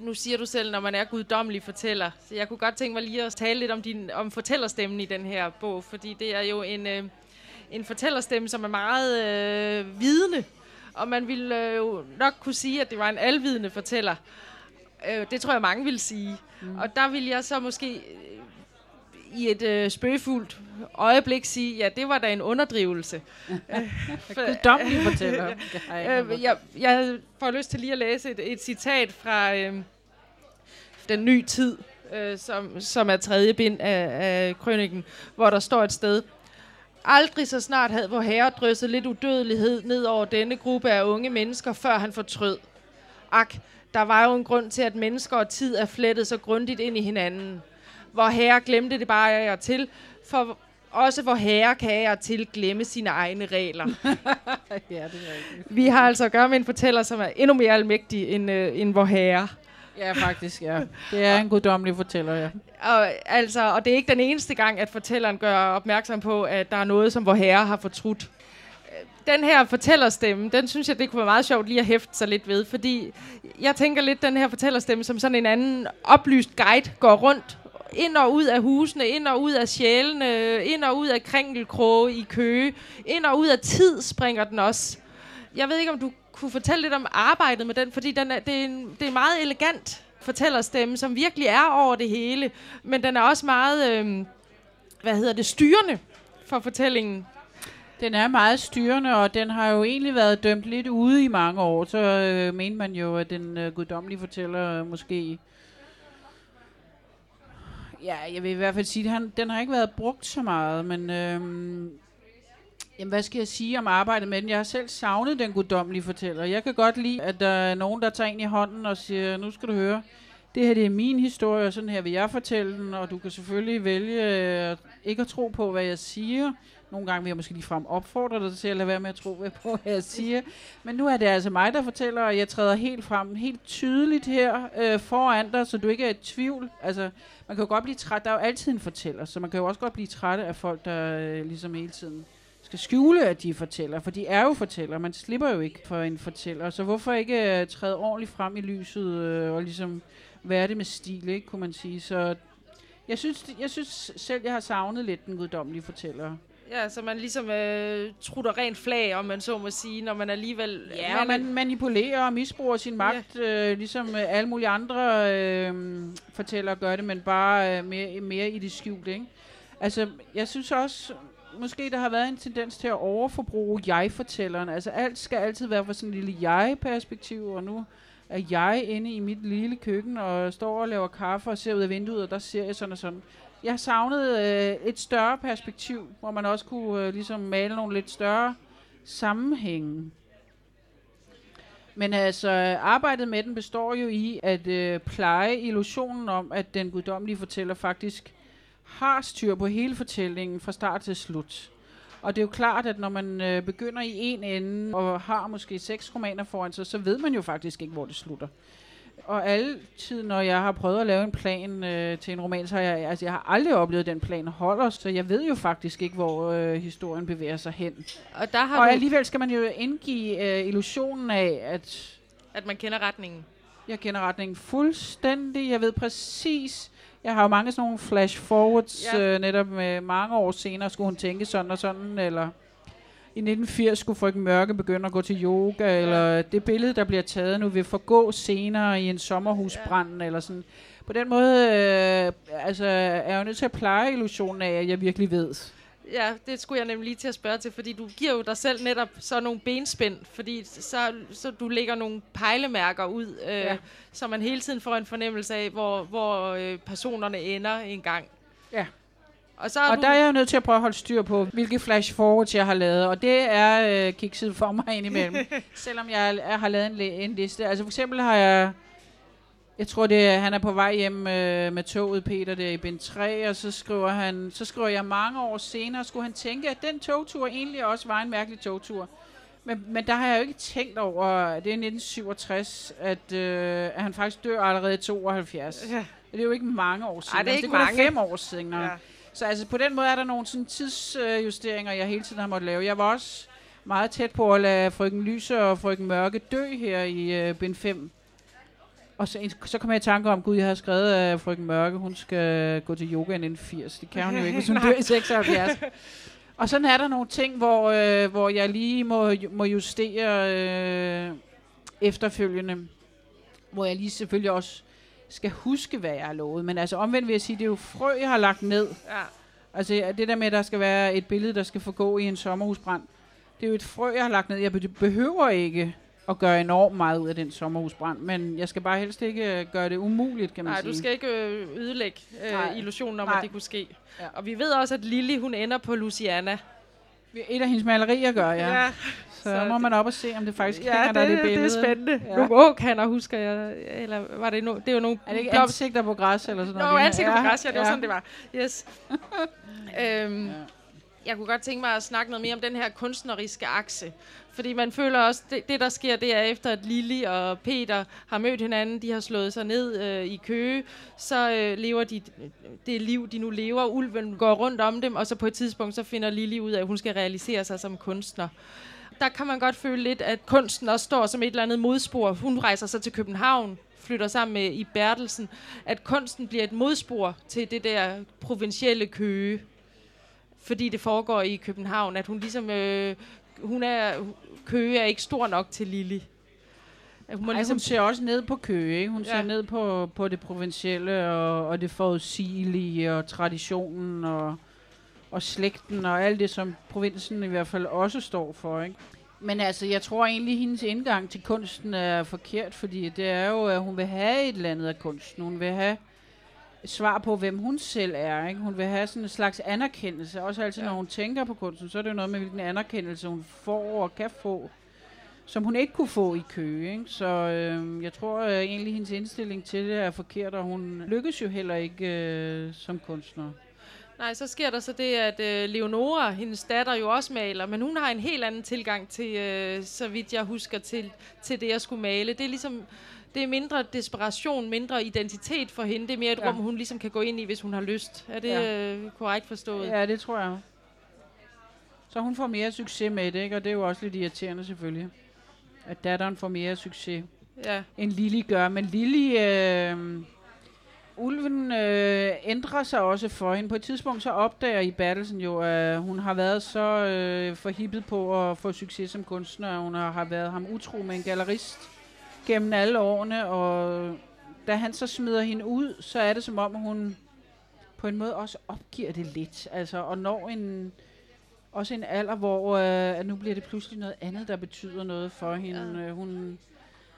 nu siger du selv, når man er guddommelig fortæller. Så jeg kunne godt tænke mig lige at tale lidt om, din, om fortællerstemmen i den her bog, fordi det er jo en, øh, en fortællerstemme, som er meget øh, vidende. Og man ville øh, jo nok kunne sige, at det var en alvidende fortæller. Øh, det tror jeg, mange vil sige. Mm. Og der vil jeg så måske øh, i et øh, spøgefuldt øjeblik sige, ja, det var da en underdrivelse. (laughs) Guddommelig fortæller. (laughs) øh, jeg, jeg får lyst til lige at læse et, et citat fra... Øh, den nye tid, øh, som, som er tredje bind af, af krøniken, hvor der står et sted, Aldrig så snart havde vor herre drysset lidt udødelighed ned over denne gruppe af unge mennesker, før han fortrød. Ak, der var jo en grund til, at mennesker og tid er flettet så grundigt ind i hinanden. hvor herre glemte det bare af og til, for også hvor herre kan af og til glemme sine egne regler. (laughs) ja, det er rigtigt. Vi har altså at gøre med en fortæller, som er endnu mere almægtig end, øh, end vor herre. Ja, faktisk, ja. Det er en guddommelig fortæller, ja. Og, altså, og det er ikke den eneste gang, at fortælleren gør opmærksom på, at der er noget, som vor herre har fortrudt. Den her fortællerstemme, den synes jeg, det kunne være meget sjovt lige at hæfte sig lidt ved, fordi jeg tænker lidt den her fortællerstemme som sådan en anden oplyst guide går rundt ind og ud af husene, ind og ud af sjælene, ind og ud af kringelkroge i Køge, ind og ud af tid springer den også. Jeg ved ikke, om du kunne fortælle lidt om arbejdet med den, fordi den er, det, er en, det er en meget elegant fortællerstemme, som virkelig er over det hele, men den er også meget, øh, hvad hedder det, styrende for fortællingen. Den er meget styrende, og den har jo egentlig været dømt lidt ude i mange år. Så øh, mener man jo, at den øh, guddommelige fortæller øh, måske... Ja, jeg vil i hvert fald sige, at han, den har ikke været brugt så meget, men... Øh, Jamen, hvad skal jeg sige om arbejdet med den? Jeg har selv savnet den guddommelige fortæller. Jeg kan godt lide, at der er nogen, der tager en i hånden og siger, nu skal du høre, det her det er min historie, og sådan her vil jeg fortælle den, og du kan selvfølgelig vælge øh, ikke at tro på, hvad jeg siger. Nogle gange vil jeg måske ligefrem opfordre dig til at lade være med at tro på, hvad jeg siger. Men nu er det altså mig, der fortæller, og jeg træder helt frem, helt tydeligt her øh, foran dig, så du ikke er i tvivl. Altså, man kan jo godt blive træt. Der er jo altid en fortæller, så man kan jo også godt blive træt af folk, der øh, ligesom hele tiden skal skjule, at de fortæller, for de er jo fortæller. Man slipper jo ikke for en fortæller. Så hvorfor ikke uh, træde ordentligt frem i lyset uh, og ligesom være det med stil, ikke, kunne man sige. Så jeg synes, jeg synes selv, jeg har savnet lidt den guddommelige fortæller. Ja, så man ligesom øh, trutter rent flag, om man så må sige, når man alligevel... Ja, man, man manipulerer og misbruger sin magt, ja. øh, ligesom øh, alle mulige andre øh, fortæller gør det, men bare øh, mere, mere i det skjulte, ikke? Altså, jeg synes også, måske der har været en tendens til at overforbruge jeg-fortælleren. Altså alt skal altid være fra sådan en lille jeg-perspektiv, og nu er jeg inde i mit lille køkken og står og laver kaffe og ser ud af vinduet, og der ser jeg sådan og sådan. Jeg savnede øh, et større perspektiv, hvor man også kunne øh, ligesom male nogle lidt større sammenhænge. Men altså, arbejdet med den består jo i at øh, pleje illusionen om, at den guddommelige fortæller faktisk har styr på hele fortællingen fra start til slut. Og det er jo klart, at når man øh, begynder i en ende og har måske seks romaner foran sig, så ved man jo faktisk ikke, hvor det slutter. Og altid, når jeg har prøvet at lave en plan øh, til en roman, så har jeg, altså, jeg har aldrig oplevet, at den plan holder, så jeg ved jo faktisk ikke, hvor øh, historien bevæger sig hen. Og, der har og alligevel skal man jo indgive øh, illusionen af, at... At man kender retningen. Jeg kender retningen fuldstændig. Jeg ved præcis, jeg har jo mange sådan nogle flash forwards, ja. øh, netop med mange år senere skulle hun tænke sådan og sådan, eller i 1980 skulle frøken Mørke begynde at gå til yoga, ja. eller det billede, der bliver taget nu, vil forgå senere i en sommerhusbrand, ja. eller sådan. På den måde øh, altså, er jeg jo nødt til at pleje illusionen af, at jeg virkelig ved. Ja, det skulle jeg nemlig lige til at spørge til, fordi du giver jo dig selv netop så nogle benspænd, fordi så, så du lægger nogle pejlemærker ud, øh, ja. så man hele tiden får en fornemmelse af, hvor, hvor øh, personerne ender en gang. Ja. Og, så og du der er jeg jo nødt til at prøve at holde styr på, hvilke flash forwards jeg har lavet, og det er øh, kikset for mig (laughs) indimellem, (laughs) selvom jeg, jeg har lavet en, en liste. Altså for eksempel har jeg jeg tror, det er, han er på vej hjem øh, med toget, Peter, der i bind 3, og så skriver, han, så skriver jeg mange år senere, skulle han tænke, at den togtur egentlig også var en mærkelig togtur. Men, men der har jeg jo ikke tænkt over, det er 1967, at, øh, at han faktisk dør allerede i 72. Ja. Det er jo ikke mange år siden. Ej, det er altså, ikke det mange. fem år siden. Ja. Så altså, på den måde er der nogle sådan, tidsjusteringer, jeg hele tiden har måttet lave. Jeg var også meget tæt på at lade frøken Lyse og frøken Mørke dø her i øh, bind 5. Og så, så kom jeg i tanke om, gud, jeg har skrevet af frøken Mørke, hun skal gå til yoga i 80. Det kan hun jo ikke, hvis hun dør i (laughs) 76. Og sådan er der nogle ting, hvor, øh, hvor jeg lige må, må justere øh, efterfølgende. Hvor jeg lige selvfølgelig også skal huske, hvad jeg har lovet. Men altså omvendt vil jeg sige, det er jo frø, jeg har lagt ned. Ja. Altså det der med, at der skal være et billede, der skal forgå i en sommerhusbrand. Det er jo et frø, jeg har lagt ned. Jeg behøver ikke at gøre enormt meget ud af den sommerhusbrand, men jeg skal bare helst ikke øh, gøre det umuligt, kan man Nej, sige. du skal ikke øh, ødelægge øh, illusionen om, Nej. at det kunne ske. Ja. Og vi ved også, at Lily, hun ender på Luciana. Et af hendes malerier gør, ja. ja. Så, så må man op og se, om det faktisk ja, hænger det, der det det, billede. det er spændende. Ja. Ja. Nogle åkander, husker jeg. Eller var det no, det var nogle Er det ikke ansigter på græs eller sådan Nå, noget? ansigt på græs, ja, det var sådan, det var. Yes. (laughs) øhm, Ja jeg kunne godt tænke mig at snakke noget mere om den her kunstneriske akse. Fordi man føler også, det, det der sker, det er efter, at Lili og Peter har mødt hinanden, de har slået sig ned øh, i Køge, så øh, lever de øh, det liv, de nu lever. Ulven går rundt om dem, og så på et tidspunkt, så finder Lili ud af, at hun skal realisere sig som kunstner. Der kan man godt føle lidt, at kunsten også står som et eller andet modspor. Hun rejser så til København, flytter sammen med i Bertelsen, at kunsten bliver et modspor til det der provincielle Køge fordi det foregår i København, at hun ligesom, øh, hun er, Køge er ikke stor nok til Lili. Hun må Ej, ligesom, hun ser også ned på Køge, ikke? Hun Ja. ser ned på, på det provincielle og, og det forudsigelige og traditionen og, og slægten og alt det, som provinsen i hvert fald også står for, ikke? Men altså, jeg tror egentlig, at hendes indgang til kunsten er forkert, fordi det er jo, at hun vil have et eller andet af kunsten. Hun vil have svar på, hvem hun selv er. Ikke? Hun vil have sådan en slags anerkendelse. Også altid, ja. Når hun tænker på kunsten, så er det jo noget med, hvilken anerkendelse hun får og kan få, som hun ikke kunne få i Køge. Ikke? Så øh, jeg tror øh, egentlig, hendes indstilling til det er forkert, og hun lykkes jo heller ikke øh, som kunstner. nej, så sker der så det, at øh, Leonora, hendes datter, jo også maler, men hun har en helt anden tilgang til, øh, så vidt jeg husker, til, til det at skulle male. Det er ligesom, det er mindre desperation, mindre identitet for hende. Det er mere et Ja. rum, hun ligesom kan gå ind i, hvis hun har lyst. Er det Ja. øh, korrekt forstået? Ja, det tror jeg. Så hun får mere succes med det, ikke? og det er jo også lidt irriterende selvfølgelig, at datteren får mere succes. ja. end Lili gør. Men Lili, øh, ulven øh, ændrer sig også for hende. På et tidspunkt så opdager i Battelsen jo, at hun har været så øh, forhippet på at få succes som kunstner. Hun har, har været ham utro med en gallerist gennem alle årene, og da han så smider hende ud, så er det som om hun på en måde også opgiver det lidt. Altså, og når en, også en alder, hvor øh, at nu bliver det pludselig noget andet, der betyder noget for hende. Ja. Hun,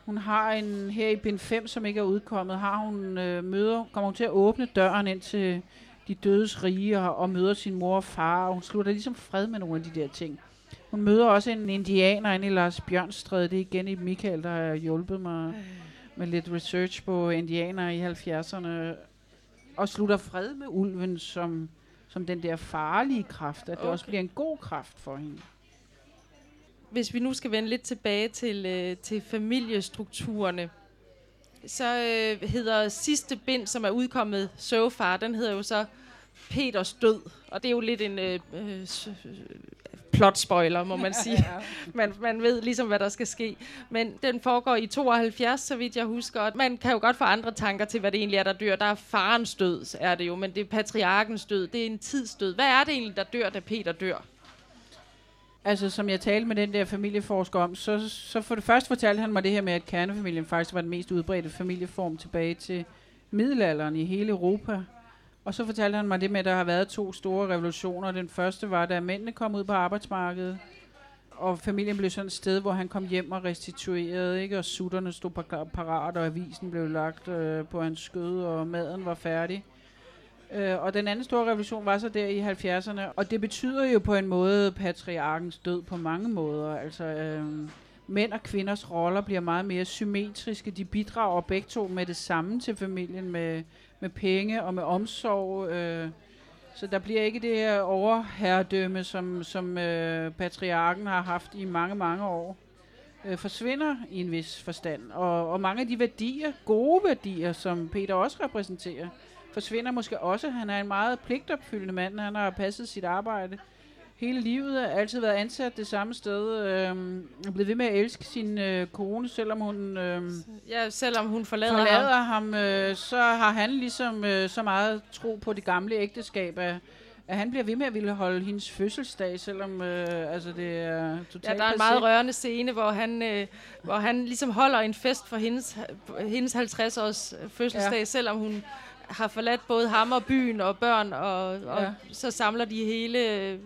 hun har en, her i bind 5, som ikke er udkommet, har hun øh, møder, kommer hun til at åbne døren ind til de dødes rige og, og møder sin mor og far, og hun slutter ligesom fred med nogle af de der ting. Hun møder også en indianer inde i Lars Bjørnstræde. Det er igen i Michael, der har hjulpet mig med lidt research på indianere i 70'erne. Og slutter fred med ulven som, som den der farlige kraft, at det Okay. også bliver en god kraft for hende. hvis vi nu skal vende lidt tilbage til, øh, til familiestrukturerne, så øh, hedder sidste bind, som er udkommet so far, den hedder jo så Peters død. Og det er jo lidt en øh, øh, øh, plot spoiler, må man sige. (laughs) man, man ved ligesom, hvad der skal ske. Men den foregår i 72, så vidt jeg husker. Og man kan jo godt få andre tanker til, hvad det egentlig er, der dør. Der er farens død, er det jo, men det er patriarkens død. Det er en tidsdød. Hvad er det egentlig, der dør, da Peter dør? Altså, som jeg talte med den der familieforsker om, så, så for det første fortalte han mig det her med, at kernefamilien faktisk var den mest udbredte familieform tilbage til middelalderen i hele Europa. Og så fortalte han mig det med, at der har været to store revolutioner. Den første var, da mændene kom ud på arbejdsmarkedet, og familien blev sådan et sted, hvor han kom hjem og restituerede, ikke? og sutterne stod parat, og avisen blev lagt øh, på hans skød, og maden var færdig. Øh, og den anden store revolution var så der i 70'erne, og det betyder jo på en måde patriarkens død på mange måder. Altså, øh, mænd og kvinders roller bliver meget mere symmetriske. De bidrager begge to med det samme til familien, med, med penge og med omsorg. Øh, så der bliver ikke det her overherredømme, som, som øh, patriarken har haft i mange, mange år. Øh, forsvinder i en vis forstand. Og, og mange af de værdier, gode værdier, som Peter også repræsenterer, forsvinder måske også. Han er en meget pligtopfyldende mand. Han har passet sit arbejde hele livet. Har altid været ansat det samme sted. Er blevet ved med at elske sin øh, kone, selvom hun øhm, Ja, selvom hun forlader, ham. forlader ham. Øh, så har han ligesom øh, så meget tro på det gamle ægteskab, at, at han bliver ved med at ville holde hendes fødselsdag, selvom øh, altså det er totalt Ja, der er en meget rørende scene, hvor han, øh, hvor han ligesom holder en fest for hendes, hendes 50-års fødselsdag, ja. selvom hun har forladt både ham og byen og børn, og, og Ja. så samler de hele, øh,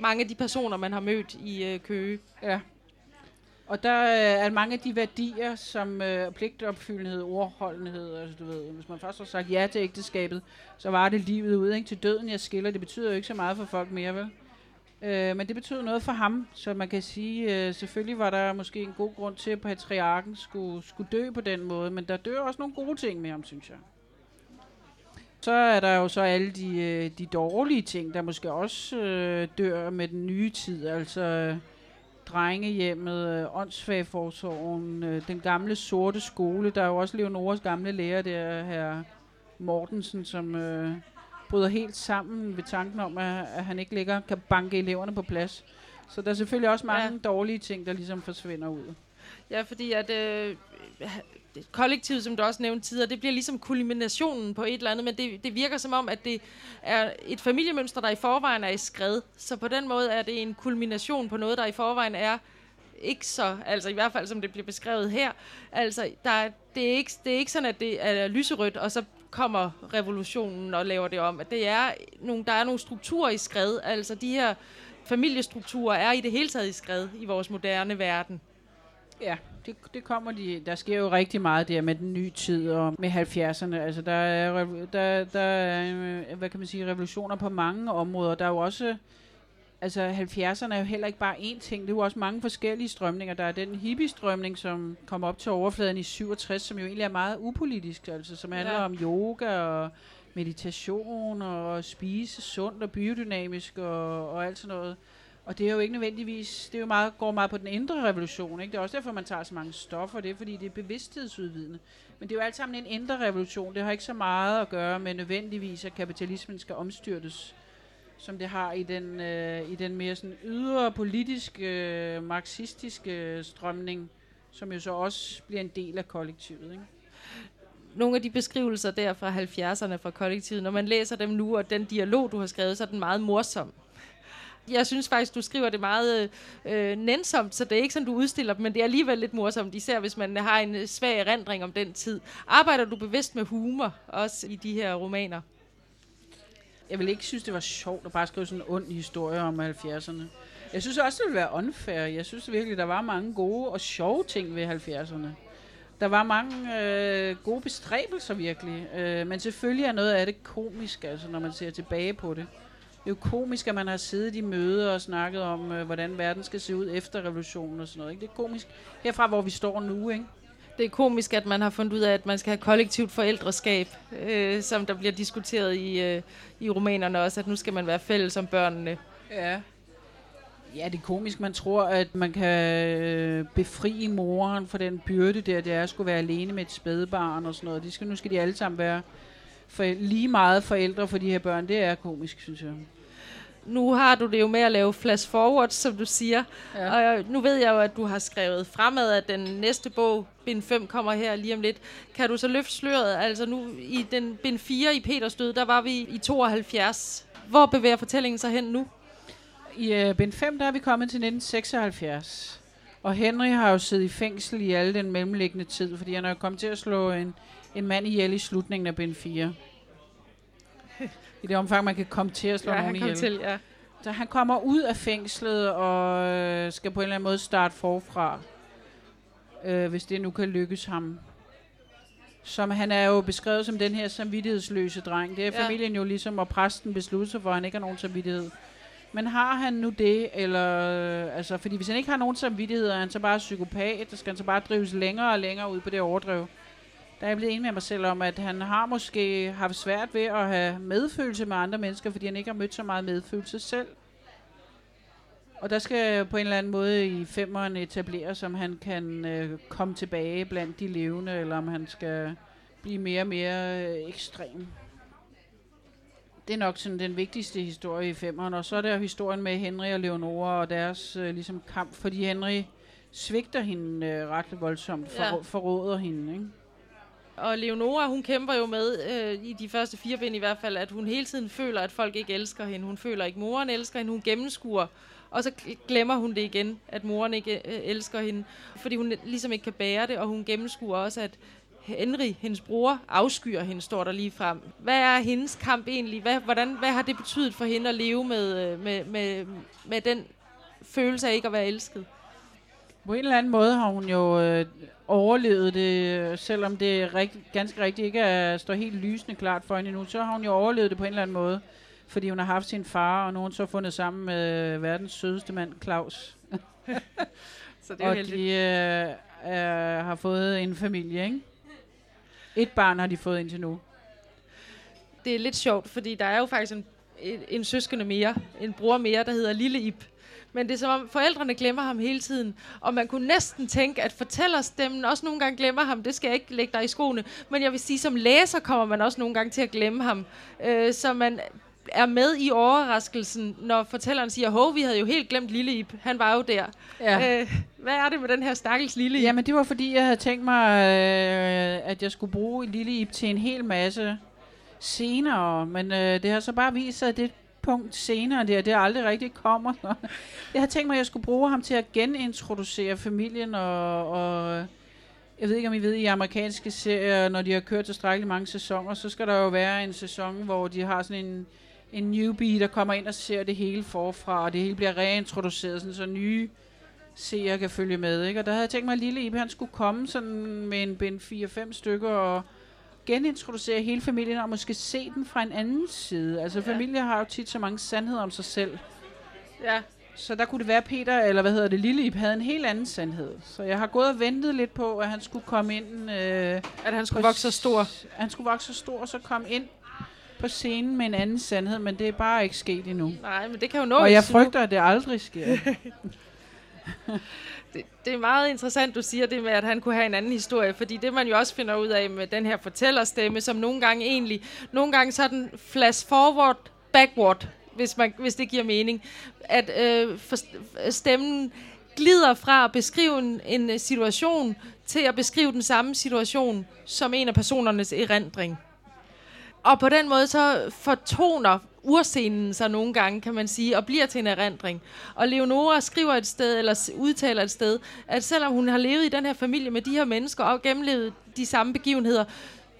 mange af de personer, man har mødt i øh, Køge. Ja. Og der øh, er mange af de værdier, som øh, pligtopfyldenhed, ordholdenhed, altså du ved, hvis man først har sagt ja til ægteskabet, så var det livet ud, ikke? Til døden, jeg skiller, det betyder jo ikke så meget for folk mere, vel? Øh, men det betød noget for ham, så man kan sige, øh, selvfølgelig var der måske en god grund til, at patriarken skulle, skulle dø på den måde, men der dør også nogle gode ting med ham, synes jeg. Så er der jo så alle de, øh, de dårlige ting, der måske også øh, dør med den nye tid, altså øh, drengehjemmet, øh, åndssvagforsorgen, øh, den gamle sorte skole, der er jo også Leonoras gamle lærer der, her Mortensen, som øh, bryder helt sammen ved tanken om, at, at han ikke længere kan banke eleverne på plads. Så der er selvfølgelig også mange ja. dårlige ting, der ligesom forsvinder ud. Ja, fordi at øh, kollektiv, som du også nævnte tidligere, det bliver ligesom kulminationen på et eller andet, men det, det virker som om, at det er et familiemønster, der i forvejen er i skred. Så på den måde er det en kulmination på noget, der i forvejen er ikke så, altså i hvert fald som det bliver beskrevet her. Altså, der, det, er ikke, det er ikke sådan, at det er lyserødt, og så kommer revolutionen og laver det om. Det er nogle, der er nogle strukturer i skred. Altså de her familiestrukturer er i det hele taget i skred i vores moderne verden. Ja, det, det kommer de. Der sker jo rigtig meget der med den nye tid og med 70'erne. Altså der er, der, der er, øh, hvad kan man sige, revolutioner på mange områder. Der er jo også altså 70'erne er jo heller ikke bare én ting. Det er jo også mange forskellige strømninger. Der er den hippie-strømning, som kom op til overfladen i 67, som jo egentlig er meget upolitisk, altså som handler ja. om yoga og meditation og spise sundt og biodynamisk og, og alt sådan noget. Og det er jo ikke nødvendigvis, det er jo meget, går meget på den indre revolution. Ikke? Det er også derfor, man tager så mange stoffer. Det er fordi, det er bevidsthedsudvidende. Men det er jo alt sammen en indre revolution. Det har ikke så meget at gøre med nødvendigvis, at kapitalismen skal omstyrtes som det har i den, øh, i den mere sådan ydre politiske, øh, marxistiske strømning, som jo så også bliver en del af kollektivet. Ikke? Nogle af de beskrivelser der fra 70'erne fra kollektivet, når man læser dem nu, og den dialog, du har skrevet, så er den meget morsom. Jeg synes faktisk, du skriver det meget øh, øh, nænsomt, så det er ikke sådan, du udstiller dem, men det er alligevel lidt morsomt, især hvis man har en øh, svag erindring om den tid. Arbejder du bevidst med humor, også i de her romaner? jeg vil ikke synes, det var sjovt at bare skrive sådan en ond historie om 70'erne. Jeg synes også, det ville være unfair. Jeg synes virkelig, der var mange gode og sjove ting ved 70'erne. Der var mange øh, gode bestræbelser virkelig. Øh, men selvfølgelig er noget af det komisk, altså, når man ser tilbage på det. Det er jo komisk, at man har siddet i møder og snakket om, øh, hvordan verden skal se ud efter revolutionen og sådan noget. Ikke? Det er komisk herfra, hvor vi står nu. Ikke? det er komisk, at man har fundet ud af, at man skal have kollektivt forældreskab, øh, som der bliver diskuteret i, øh, i romanerne også, at nu skal man være fælles om børnene. Ja. Ja, det er komisk. Man tror, at man kan øh, befri moren for den byrde der, det er at skulle være alene med et spædebarn og sådan noget. De skal, nu skal de alle sammen være for, lige meget forældre for de her børn. Det er komisk, synes jeg nu har du det jo med at lave flash forward, som du siger. Ja. Og nu ved jeg jo, at du har skrevet fremad, at den næste bog, bind 5, kommer her lige om lidt. Kan du så løfte sløret? Altså nu i den bind 4 i Peters død, der var vi i 72. Hvor bevæger fortællingen sig hen nu? I uh, bind 5, der er vi kommet til 1976. Og Henry har jo siddet i fængsel i alle den mellemliggende tid, fordi han er kommet til at slå en, en mand ihjel i slutningen af bind 4. I det omfang, man kan komme til at slå ja, nogen ihjel. Til, ja. Så han kommer ud af fængslet og øh, skal på en eller anden måde starte forfra, øh, hvis det nu kan lykkes ham. Som han er jo beskrevet som den her samvittighedsløse dreng. Det er ja. familien jo ligesom, og præsten beslutter sig for, at han ikke har nogen samvittighed. Men har han nu det, eller, øh, altså, fordi hvis han ikke har nogen samvittighed, er han så bare psykopat, så skal han så bare drives længere og længere ud på det overdrev der er jeg blevet enig med mig selv om, at han har måske haft svært ved at have medfølelse med andre mennesker, fordi han ikke har mødt så meget medfølelse selv. Og der skal på en eller anden måde i femeren etablere, om han kan øh, komme tilbage blandt de levende, eller om han skal blive mere og mere øh, ekstrem. Det er nok sådan den vigtigste historie i femeren. Og så er der historien med Henry og Leonora og deres øh, ligesom kamp, fordi Henry svigter hende øh, ret voldsomt, for, ja. forråder hende. Ikke? Og Leonora, hun kæmper jo med, øh, i de første fire bind i hvert fald, at hun hele tiden føler, at folk ikke elsker hende. Hun føler ikke, at moren elsker hende. Hun gennemskuer, og så glemmer hun det igen, at moren ikke øh, elsker hende. Fordi hun ligesom ikke kan bære det, og hun gennemskuer også, at Henry, hendes bror, afskyer hende, står der lige frem. Hvad er hendes kamp egentlig? Hvad, hvordan, hvad har det betydet for hende at leve med, øh, med, med, med den følelse af ikke at være elsket? På en eller anden måde har hun jo øh, overlevet det, selvom det rigt, ganske rigtigt ikke er, står helt lysende klart for hende nu, så har hun jo overlevet det på en eller anden måde. fordi hun har haft sin far, og nu har hun så fundet sammen med verdens sødeste mand, Claus. (laughs) Så det er og heldigt. de øh, øh, har fået en familie, ikke? Et barn har de fået indtil nu. det er lidt sjovt, fordi der er jo faktisk en, en, en søskende mere, en bror mere, der hedder Lille Ip. Men det er som om forældrene glemmer ham hele tiden. Og man kunne næsten tænke, at fortællerstemmen også nogle gange glemmer ham. Det skal jeg ikke lægge dig i skoene. Men jeg vil sige, som læser kommer man også nogle gange til at glemme ham. Øh, så man er med i overraskelsen, når fortælleren siger, hov, vi havde jo helt glemt Lille Ip. Han var jo der. Ja. Øh, hvad er det med den her stakkels Lille Ip? Jamen, det var fordi, jeg havde tænkt mig, øh, at jeg skulle bruge Lille Ip til en hel masse senere. Men øh, det har så bare vist sig, at det punkt senere der, det aldrig rigtig kommer. (laughs) jeg har tænkt mig, at jeg skulle bruge ham til at genintroducere familien og... og jeg ved ikke, om I ved, i amerikanske serier, når de har kørt tilstrækkeligt mange sæsoner, så skal der jo være en sæson, hvor de har sådan en, en newbie, der kommer ind og ser det hele forfra, og det hele bliver reintroduceret, sådan, så nye seere kan følge med. Ikke? Og der havde jeg tænkt mig, at Lille Ibe, han skulle komme sådan med en bind 4-5 stykker og genintroducere hele familien og måske se den fra en anden side. Altså ja. familier har jo tit så mange sandheder om sig selv. Ja. Så der kunne det være, at Peter, eller hvad hedder det, Lille havde en helt anden sandhed. Så jeg har gået og ventet lidt på, at han skulle komme ind... Øh, At han skulle vokse så stor. Han skulle vokse så stor, og så komme ind på scenen med en anden sandhed, men det er bare ikke sket endnu. Nej, men det kan jo nå Og jeg frygter, at det aldrig sker. (laughs) det, det er meget interessant, du siger det med, at han kunne have en anden historie, fordi det man jo også finder ud af med den her fortællerstemme, som nogle gange egentlig, nogle gange så den flash forward, backward, hvis, man, hvis det giver mening, at øh, for, stemmen glider fra at beskrive en, en situation til at beskrive den samme situation som en af personernes erindring. Og på den måde så fortoner urscenen sig nogle gange, kan man sige, og bliver til en erindring. Og Leonora skriver et sted, eller udtaler et sted, at selvom hun har levet i den her familie med de her mennesker, og gennemlevet de samme begivenheder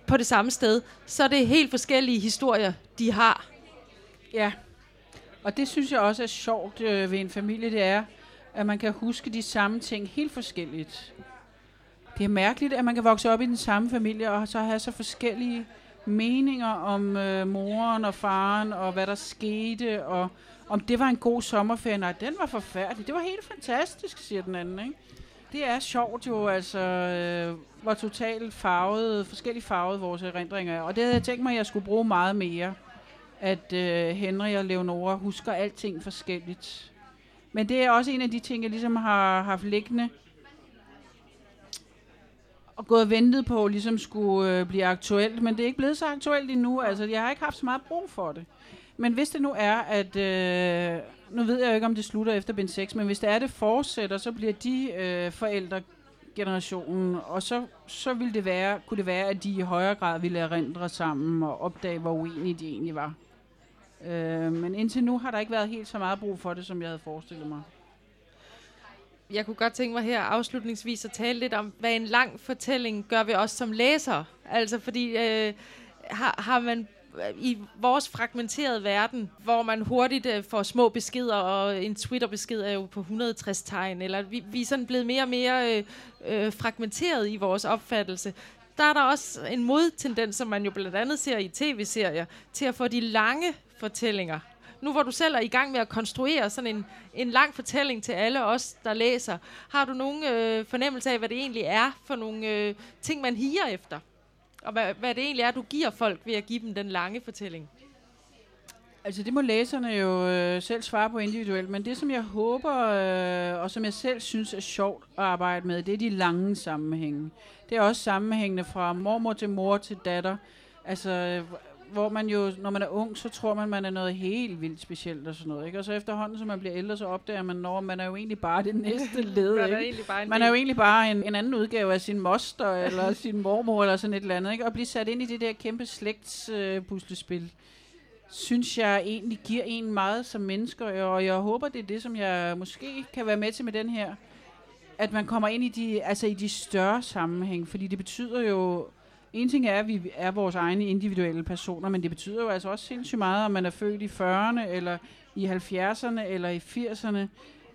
på det samme sted, så er det helt forskellige historier, de har. Ja, og det synes jeg også er sjovt øh, ved en familie, det er, at man kan huske de samme ting helt forskelligt. Det er mærkeligt, at man kan vokse op i den samme familie, og så have så forskellige meninger om øh, moren og faren, og hvad der skete, og om det var en god sommerferie. Nej, den var forfærdelig. Det var helt fantastisk, siger den anden, ikke? Det er sjovt jo, altså, øh, hvor totalt farvet, forskelligt farvet vores erindringer er. Og det havde jeg tænkt mig, at jeg skulle bruge meget mere at øh, Henry og Leonora husker alting forskelligt. Men det er også en af de ting, jeg ligesom har haft liggende og gået og ventet på, ligesom skulle øh, blive aktuelt. Men det er ikke blevet så aktuelt endnu. Altså, jeg har ikke haft så meget brug for det. Men hvis det nu er, at... Øh, nu ved jeg jo ikke, om det slutter efter bind 6, men hvis det er, det fortsætter, så bliver de øh, forældre generationen, og så, så ville det være, kunne det være, at de i højere grad ville erindre sammen og opdage, hvor uenige de egentlig var. Øh, men indtil nu har der ikke været helt så meget brug for det, som jeg havde forestillet mig. Jeg kunne godt tænke mig her afslutningsvis at tale lidt om, hvad en lang fortælling gør ved os som læsere. Altså fordi øh, har, har man øh, i vores fragmenterede verden, hvor man hurtigt øh, får små beskeder, og en Twitter-besked er jo på 160 tegn, eller vi, vi er sådan blevet mere og mere øh, øh, fragmenteret i vores opfattelse. Der er der også en modtendens, som man jo blandt andet ser i tv-serier, til at få de lange fortællinger. Nu hvor du selv er i gang med at konstruere sådan en, en lang fortælling til alle os, der læser, har du nogen øh, fornemmelse af, hvad det egentlig er for nogle øh, ting, man higer efter? Og hvad, hvad det egentlig er, du giver folk ved at give dem den lange fortælling? Altså det må læserne jo øh, selv svare på individuelt, men det som jeg håber, øh, og som jeg selv synes er sjovt at arbejde med, det er de lange sammenhænge. Det er også sammenhængende fra mormor til mor til datter. Altså øh, hvor man jo, når man er ung, så tror man, man er noget helt vildt specielt og sådan noget. Ikke? Og så efterhånden, som man bliver ældre, så opdager man, når man er jo egentlig bare det næste (laughs) led. Er ikke? bare Man er jo egentlig bare en, en anden udgave af sin moster, eller (laughs) sin mormor, eller sådan et eller andet. Ikke? Og blive sat ind i det der kæmpe slægtspuslespil. Øh, synes jeg egentlig giver en meget som mennesker, og jeg håber, det er det, som jeg måske kan være med til med den her, at man kommer ind i de, altså i de større sammenhæng, fordi det betyder jo, en ting er, at vi er vores egne individuelle personer, men det betyder jo altså også sindssygt meget, om man er født i 40'erne, eller i 70'erne, eller i 80'erne.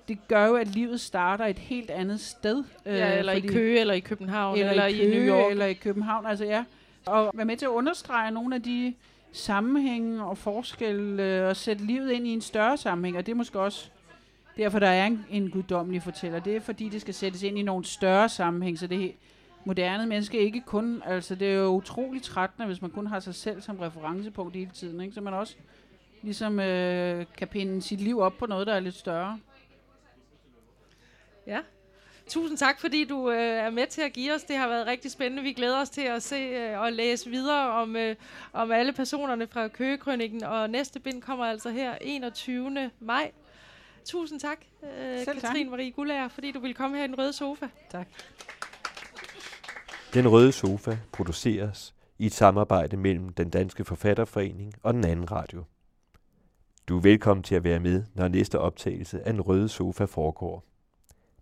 Det gør jo, at livet starter et helt andet sted. Ja, eller i Køge, eller i København, eller, eller, i, i New York. eller i København, altså ja. Og være med til at understrege nogle af de sammenhænge og forskel øh, og sætte livet ind i en større sammenhæng, og det er måske også derfor, der er en, en guddommelig fortæller. Det er fordi, det skal sættes ind i nogle større sammenhæng, så det moderne menneske ikke kun, altså det er jo utroligt trættende, hvis man kun har sig selv som referencepunkt hele tiden, ikke? så man også ligesom øh, kan pinde sit liv op på noget, der er lidt større. Ja. Tusind tak, fordi du øh, er med til at give os. Det har været rigtig spændende. Vi glæder os til at se øh, og læse videre om, øh, om alle personerne fra Køgekrøniken. Og næste bind kommer altså her 21. maj. Tusind tak, øh, Katrine Marie Gullager, fordi du ville komme her i den røde sofa. Tak. Den røde sofa produceres i et samarbejde mellem den Danske Forfatterforening og den anden radio. Du er velkommen til at være med, når næste optagelse af Den Røde Sofa foregår.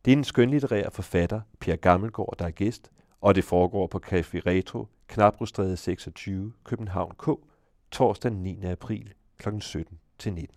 Det er en skønlitterær forfatter, Per Gammelgaard, der er gæst, og det foregår på Café Retro, Knabrostræde 26, København K, torsdag den 9. april kl. 17 til 19.